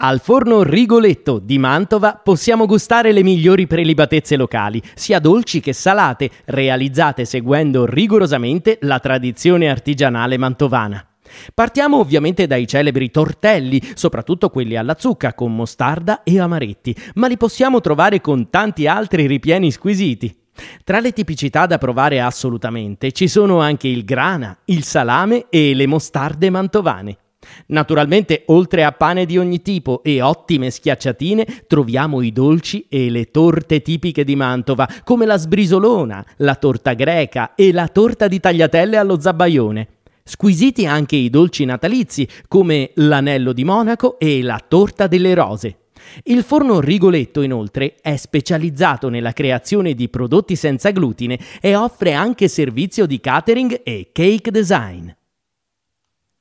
Al forno Rigoletto di Mantova possiamo gustare le migliori prelibatezze locali, sia dolci che salate, realizzate seguendo rigorosamente la tradizione artigianale mantovana. Partiamo ovviamente dai celebri tortelli, soprattutto quelli alla zucca con mostarda e amaretti, ma li possiamo trovare con tanti altri ripieni squisiti. Tra le tipicità da provare assolutamente ci sono anche il grana, il salame e le mostarde mantovane. Naturalmente, oltre a pane di ogni tipo e ottime schiacciatine, troviamo i dolci e le torte tipiche di Mantova, come la sbrisolona, la torta greca e la torta di tagliatelle allo zabaione. Squisiti anche i dolci natalizi, come l'anello di Monaco e la torta delle rose. Il forno Rigoletto, inoltre, è specializzato nella creazione di prodotti senza glutine e offre anche servizio di catering e cake design.